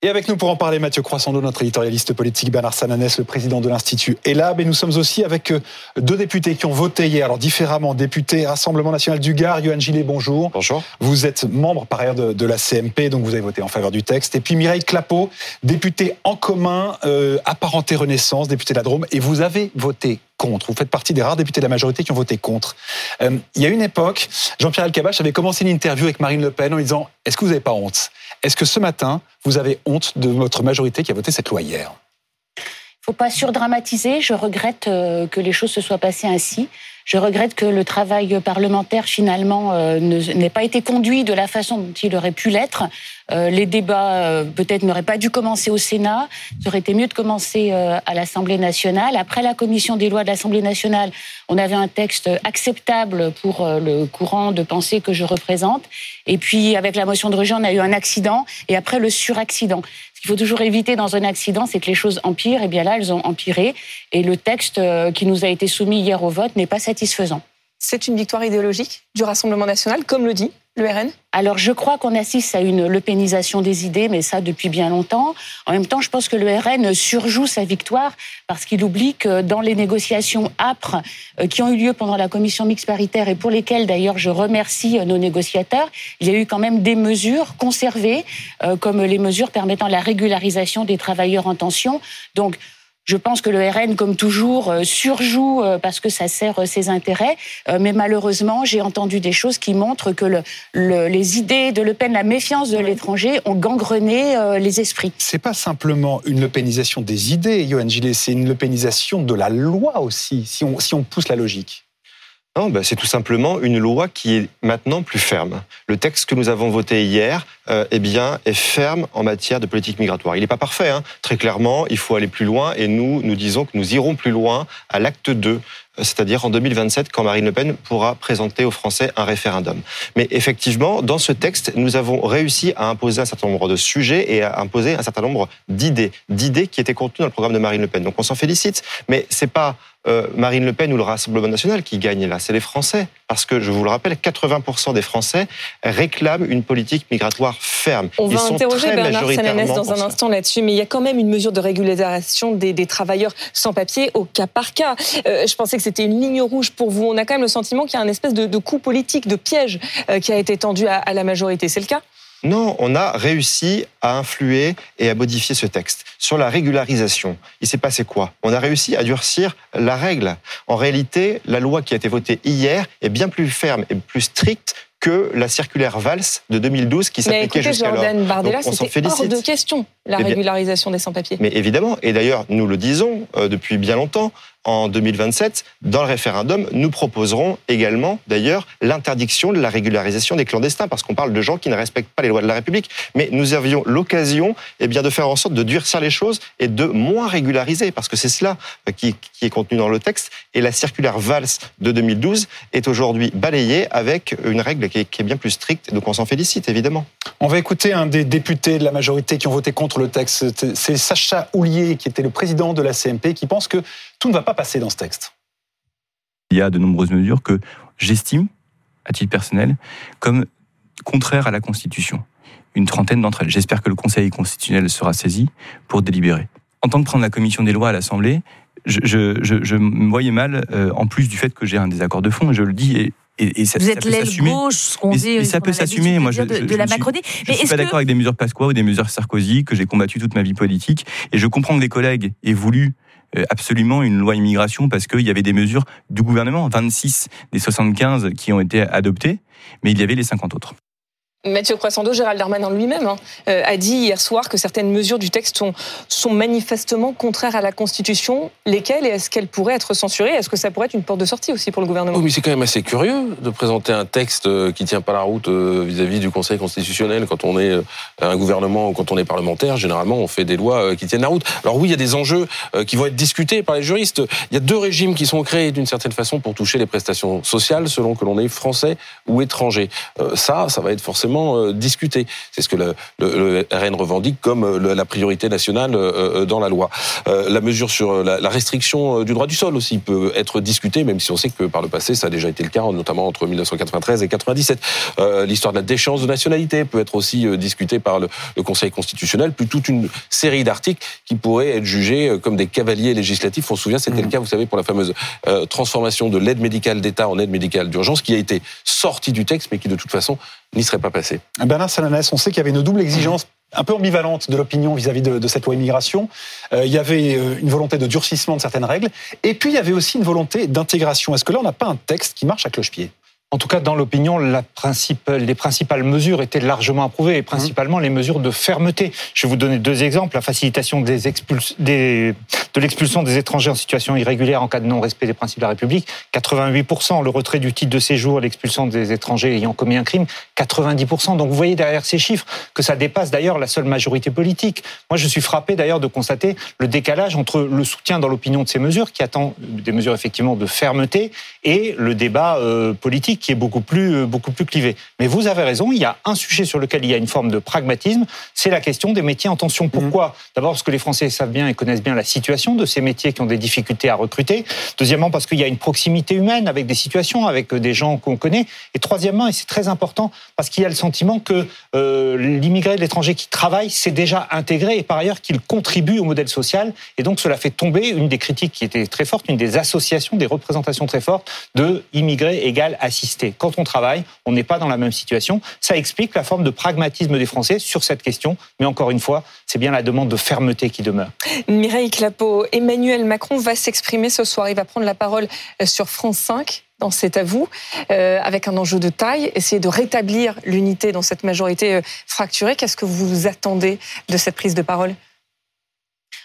Et avec nous pour en parler, Mathieu Croissando, notre éditorialiste politique, Bernard Sananès, le président de l'Institut ELAB. Et nous sommes aussi avec euh, deux députés qui ont voté hier, alors différemment, député Rassemblement National du Gard, Johan Gillet, bonjour. Bonjour. Vous êtes membre par ailleurs de, la CMP, donc vous avez voté en faveur du texte. Et puis Mireille Clapeau, député en commun, euh, apparenté Renaissance, député de la Drôme, et vous avez voté contre. Vous faites partie des rares députés de la majorité qui ont voté contre. Euh, il y a une époque, Jean-Pierre Elkabbach avait commencé une interview avec Marine Le Pen en disant Est-ce que vous n'avez pas honte? Est-ce que ce matin, vous avez honte de votre majorité qui a voté cette loi hier? Il ne faut pas surdramatiser. Je regrette euh, que les choses se soient passées ainsi. Je regrette que le travail parlementaire finalement euh, n'ait pas été conduit de la façon dont il aurait pu l'être. Euh, les débats euh, peut-être n'auraient pas dû commencer au Sénat. Ça aurait été mieux de commencer à l'Assemblée nationale. Après la commission des lois de l'Assemblée nationale, on avait un texte acceptable pour le courant de pensée que je représente. Et puis avec la motion de rejet, on a eu un accident et après le suraccident. Ce qu'il faut toujours éviter dans un accident, c'est que les choses empirent. Et bien là, elles ont empiré. Et le texte euh, qui nous a été soumis hier au vote n'est pas satisfaisant. C'est une victoire idéologique du Rassemblement national, comme le dit le Alors je crois qu'on assiste à une lepénisation des idées, mais ça depuis bien longtemps. En même temps, je pense que le RN surjoue sa victoire parce qu'il oublie que dans les négociations âpres euh, qui ont eu lieu pendant la commission mixte paritaire et pour lesquelles d'ailleurs je remercie euh, nos négociateurs, il y a eu quand même des mesures conservées, euh, comme les mesures permettant la régularisation des travailleurs en tension. Donc je pense que le RN, comme toujours, euh, surjoue euh, parce que ça sert euh, ses intérêts. Mais malheureusement, j'ai entendu des choses qui montrent que le, les idées de Le Pen, la méfiance de l'étranger, ont gangrené les esprits. C'est pas simplement une lepénisation des idées, Johan Gillet, c'est une lepénisation de la loi aussi, si on, si on pousse la logique. Non, bah, c'est tout simplement une loi qui est maintenant plus ferme. Le texte que nous avons voté hier euh, eh bien, est ferme en matière de politique migratoire. Il n'est pas parfait, hein. très clairement, il faut aller plus loin et nous, nous disons que nous irons plus loin à l'acte 2 c'est-à-dire en 2027 quand Marine Le Pen pourra présenter aux Français un référendum. Mais effectivement, dans ce texte, nous avons réussi à imposer un certain nombre de sujets et à imposer un certain nombre d'idées, d'idées qui étaient contenues dans le programme de Marine Le Pen. Donc on s'en félicite, mais c'est pas euh, Marine Le Pen ou le Rassemblement national qui gagne là, c'est les Français. Parce que, je vous le rappelle, 80% des Français réclament une politique migratoire ferme. On va interroger Bernard Sananès dans un instant là-dessus, mais il y a quand même une mesure de régularisation des, travailleurs sans papier au cas par cas. Euh, je pensais que c'était une ligne rouge pour vous. On a quand même le sentiment qu'il y a un espèce de, coup politique, de piège euh, qui a été tendu à la majorité. C'est le cas? Non, on a réussi à influer et à modifier ce texte. Sur la régularisation, il s'est passé quoi? On a réussi à durcir la règle. En réalité, la loi qui a été votée hier est bien plus ferme et plus stricte que la circulaire Valls de 2012 qui s'appliquait jusqu'alors. Jordan Bardella, c'était hors de question la eh régularisation des sans-papiers. Mais évidemment, et d'ailleurs nous le disons euh, depuis bien longtemps, en 2027, dans le référendum, nous proposerons également, d'ailleurs, l'interdiction de la régularisation des clandestins, parce qu'on parle de gens qui ne respectent pas les lois de la République. Mais nous avions l'occasion eh bien, de faire en sorte de durcir les choses et de moins régulariser, parce que c'est cela euh, qui, qui, est contenu dans le texte. Et la circulaire Valls de 2012 est aujourd'hui balayée avec une règle qui est, qui est bien plus stricte, donc on s'en félicite, évidemment. On va écouter un des députés de la majorité qui ont voté contre le texte. C'est Sacha Houlier, qui était le président de la CMP, qui pense que tout ne va pas passer dans ce texte. Il y a de nombreuses mesures que j'estime, à titre personnel, comme contraires à la Constitution. Une trentaine d'entre elles. J'espère que le Conseil constitutionnel sera saisi pour délibérer. En tant que de la commission des lois à l'Assemblée, je, me voyais mal, euh, en plus du fait que j'ai un désaccord de fond, je le dis, et et, ça, Vous êtes l'aile gauche, ce qu'on dit. ça peut s'assumer. Moi, je, de, la Macronie. Je, suis pas d'accord avec des mesures Pasqua ou des mesures Sarkozy que j'ai combattu toute ma vie politique. Et je comprends que les collègues aient voulu euh, absolument une loi immigration parce qu'il y avait des mesures du gouvernement, 26 des 75 qui ont été adoptées, mais il y avait les 50 autres. Mathieu Croissando, Gérald Darmanin lui-même, hein, euh, a dit hier soir que certaines mesures du texte sont, sont manifestement contraires à la Constitution. Lesquelles et est-ce qu'elles pourraient être censurées? Est-ce que ça pourrait être une porte de sortie aussi pour le gouvernement? Oui, mais c'est quand même assez curieux de présenter un texte euh, qui tient pas la route euh, vis-à-vis du Conseil constitutionnel quand on est un gouvernement ou quand on est parlementaire. Généralement, on fait des lois qui tiennent la route. Alors oui, il y a des enjeux qui vont être discutés par les juristes. Il y a deux régimes qui sont créés d'une certaine façon pour toucher les prestations sociales selon que l'on est français ou étranger. Ça, ça va être forcément forcément discuté. C'est ce que le, le, RN revendique comme la priorité nationale dans la loi. La mesure sur la restriction du droit du sol aussi peut être discutée, même si on sait que par le passé, ça a déjà été le cas, notamment entre 1993 et 97. L'histoire de la déchéance de nationalité peut être aussi discutée par le, Conseil constitutionnel, puis toute une série d'articles qui pourraient être jugés comme des cavaliers législatifs. On se souvient, c'était le mmh. cas, vous savez, pour la fameuse transformation de l'aide médicale d'État en aide médicale d'urgence, qui a été sortie du texte, mais qui de toute façon n'y serait pas passée. Bernard Salanès, on sait qu'il y avait une double exigence un peu ambivalente de l'opinion vis-à-vis de, cette loi immigration. Euh, il y avait euh, une volonté de durcissement de certaines règles, et puis il y avait aussi une volonté d'intégration. Est-ce que là, on n'a pas un texte qui marche à cloche-pied? En tout cas, dans l'opinion, la les principales mesures étaient largement approuvées, et principalement les mesures de fermeté. Je vais vous donner deux exemples. La facilitation des des, de l'expulsion des étrangers en situation irrégulière en cas de non-respect des principes de la République, 88%. Le retrait du titre de séjour, l'expulsion des étrangers ayant commis un crime, 90%. Donc vous voyez derrière ces chiffres que ça dépasse d'ailleurs la seule majorité politique. Moi, je suis frappé d'ailleurs de constater le décalage entre le soutien dans l'opinion de ces mesures, qui attend des mesures effectivement de fermeté, et le débat euh, politique qui est beaucoup plus, euh, beaucoup plus clivé. Mais vous avez raison, il y a un sujet sur lequel il y a une forme de pragmatisme, c'est la question des métiers en tension. Pourquoi D'abord parce que les Français savent bien et connaissent bien la situation de ces métiers qui ont des difficultés à recruter. Deuxièmement parce qu'il y a une proximité humaine avec des situations, avec euh, des gens qu'on connaît. Et troisièmement, et c'est très important, parce qu'il y a le sentiment que euh, l'immigré de l'étranger qui travaille, c'est déjà intégré et par ailleurs qu'il contribue au modèle social. Et donc cela fait tomber une des critiques qui était très forte, une des associations, des représentations très fortes de immigré égal quand on travaille, on n'est pas dans la même situation. Ça explique la forme de pragmatisme des Français sur cette question. Mais encore une fois, c'est bien la demande de fermeté qui demeure. Mireille Clapeau, Emmanuel Macron va s'exprimer ce soir. Il va prendre la parole sur France 5 dans cet à vous, euh, avec un enjeu de taille, essayer de rétablir l'unité dans cette majorité euh, fracturée. Qu'est-ce que vous attendez de cette prise de parole?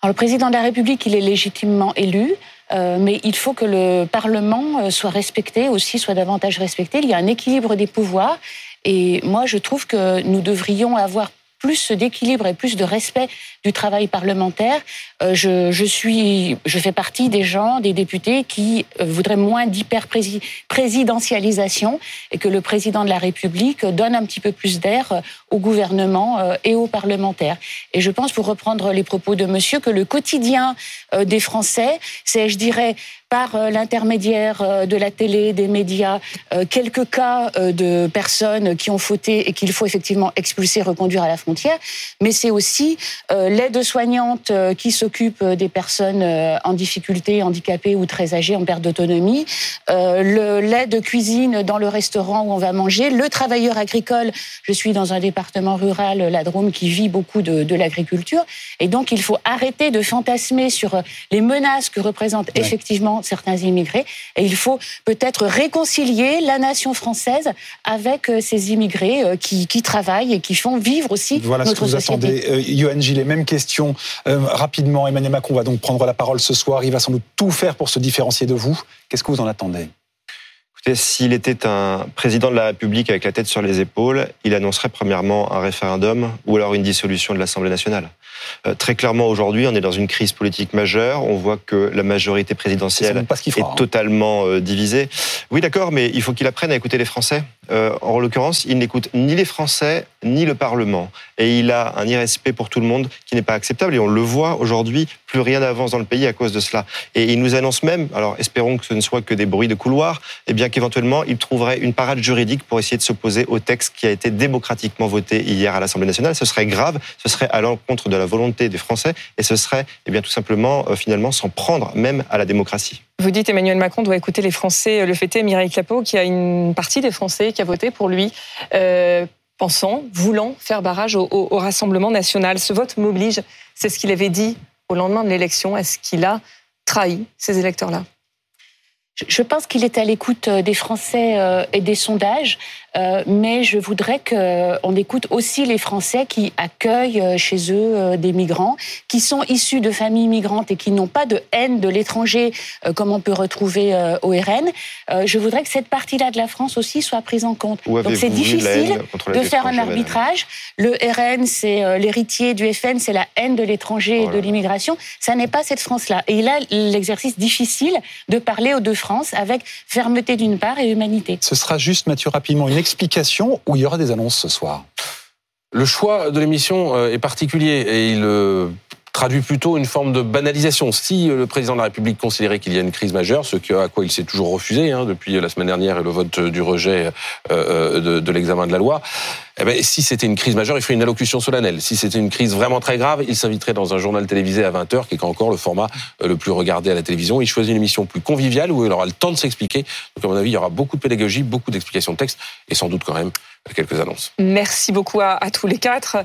Alors, Le président de la République, il est légitimement élu. Euh, mais il faut que le Parlement euh, soit respecté aussi, soit davantage respecté. Il y a un équilibre des pouvoirs. Et moi, je trouve que nous devrions avoir plus d'équilibre et plus de respect du travail parlementaire. Euh, je, je, suis, je fais partie des gens, des députés qui euh, voudraient moins d'hyper-présidentialisation et que le président de la République donne un petit peu plus d'air euh, au gouvernement et aux parlementaires. Et je pense, pour reprendre les propos de monsieur, que le quotidien des Français, c'est, je dirais, par euh, l'intermédiaire euh, de la télé, des médias, euh, quelques cas de personnes qui ont fauté et qu'il faut effectivement expulser, reconduire à la frontière, mais c'est aussi l'aide soignante qui s'occupe des personnes en difficulté, handicapées ou très âgées, en perte d'autonomie, l'aide cuisine dans le restaurant où on va manger, le travailleur agricole. Je suis dans un département rural, la Drôme, qui vit beaucoup de, de l'agriculture, et donc il faut arrêter de fantasmer sur les menaces que représentent effectivement certains immigrés. Et il faut peut-être réconcilier la nation française avec euh, ces immigrés euh, qui, travaillent et qui font vivre aussi voilà notre ce que vous attendez. Euh, Gilles, même question. rapidement, Emmanuel Macron va donc prendre la parole ce soir. Il va sans doute tout faire pour se différencier de vous. Qu'est-ce que vous en attendez? Écoutez, s'il était un président de la République avec la tête sur les épaules, il annoncerait premièrement un référendum ou alors une dissolution de l'Assemblée nationale. Euh, très clairement, aujourd'hui, on est dans une crise politique majeure. On voit que la majorité présidentielle est, hein. totalement euh, divisée. Oui, d'accord, mais il faut qu'il apprenne à écouter les Français. Euh, en l'occurrence, il n'écoute ni les Français ni le Parlement. Et il a un irrespect pour tout le monde qui n'est pas acceptable. Et on le voit aujourd'hui, plus rien n'avance dans le pays à cause de cela. Et il nous annonce même, alors espérons que ce ne soit que des bruits de couloir, eh bien qu'éventuellement il trouverait une parade juridique pour essayer de s'opposer au texte qui a été démocratiquement voté hier à l'Assemblée nationale. Ce serait grave, ce serait à l'encontre de la volonté des Français, et ce serait eh bien tout simplement euh, finalement s'en prendre même à la démocratie. Vous dites Emmanuel Macron doit écouter les Français. Le fait est, Mireille Clapeau, qui a une partie des Français qui a voté pour lui, euh, pensant, voulant faire barrage au, au Rassemblement national. Ce vote m'oblige, c'est ce qu'il avait dit au lendemain de l'élection. Est-ce qu'il a trahi ces électeurs-là? Je pense qu'il est à l'écoute euh, des Français euh, et des sondages. Euh, mais je voudrais qu'on écoute aussi les Français qui accueillent euh, chez eux euh, des migrants, qui sont issus de familles migrantes et qui n'ont pas de haine de l'étranger comme on peut retrouver au RN. Je voudrais que cette partie-là de la France aussi soit prise en compte. Donc c'est difficile de faire un arbitrage. Le RN, c'est l'héritier du FN, c'est la haine de l'étranger et de l'immigration. Ça n'est pas cette France-là. Et il a l'exercice difficile de parler aux deux France avec fermeté d'une part et humanité. Ce sera juste, Mathieu, rapidement, une explications ou il y aura des annonces ce soir. Le choix de l'émission euh, est particulier et il euh, traduit plutôt une forme de banalisation. Si le président de la République considérait qu'il y a une crise majeure, ce à quoi il s'est toujours refusé hein, depuis la semaine dernière et le vote du rejet de, de l'examen de la loi, eh ben, si c'était une crise majeure, il ferait une allocution solennelle. Si c'était une crise vraiment très grave, il s'inviterait dans un journal télévisé à 20h, qui est encore le format euh, le plus regardé à la télévision. Il choisit une émission plus conviviale où il aura le temps de s'expliquer. Donc, à mon avis, il y aura beaucoup de pédagogie, beaucoup d'explications de texte et sans doute quand même quelques annonces. Merci beaucoup à tous les quatre.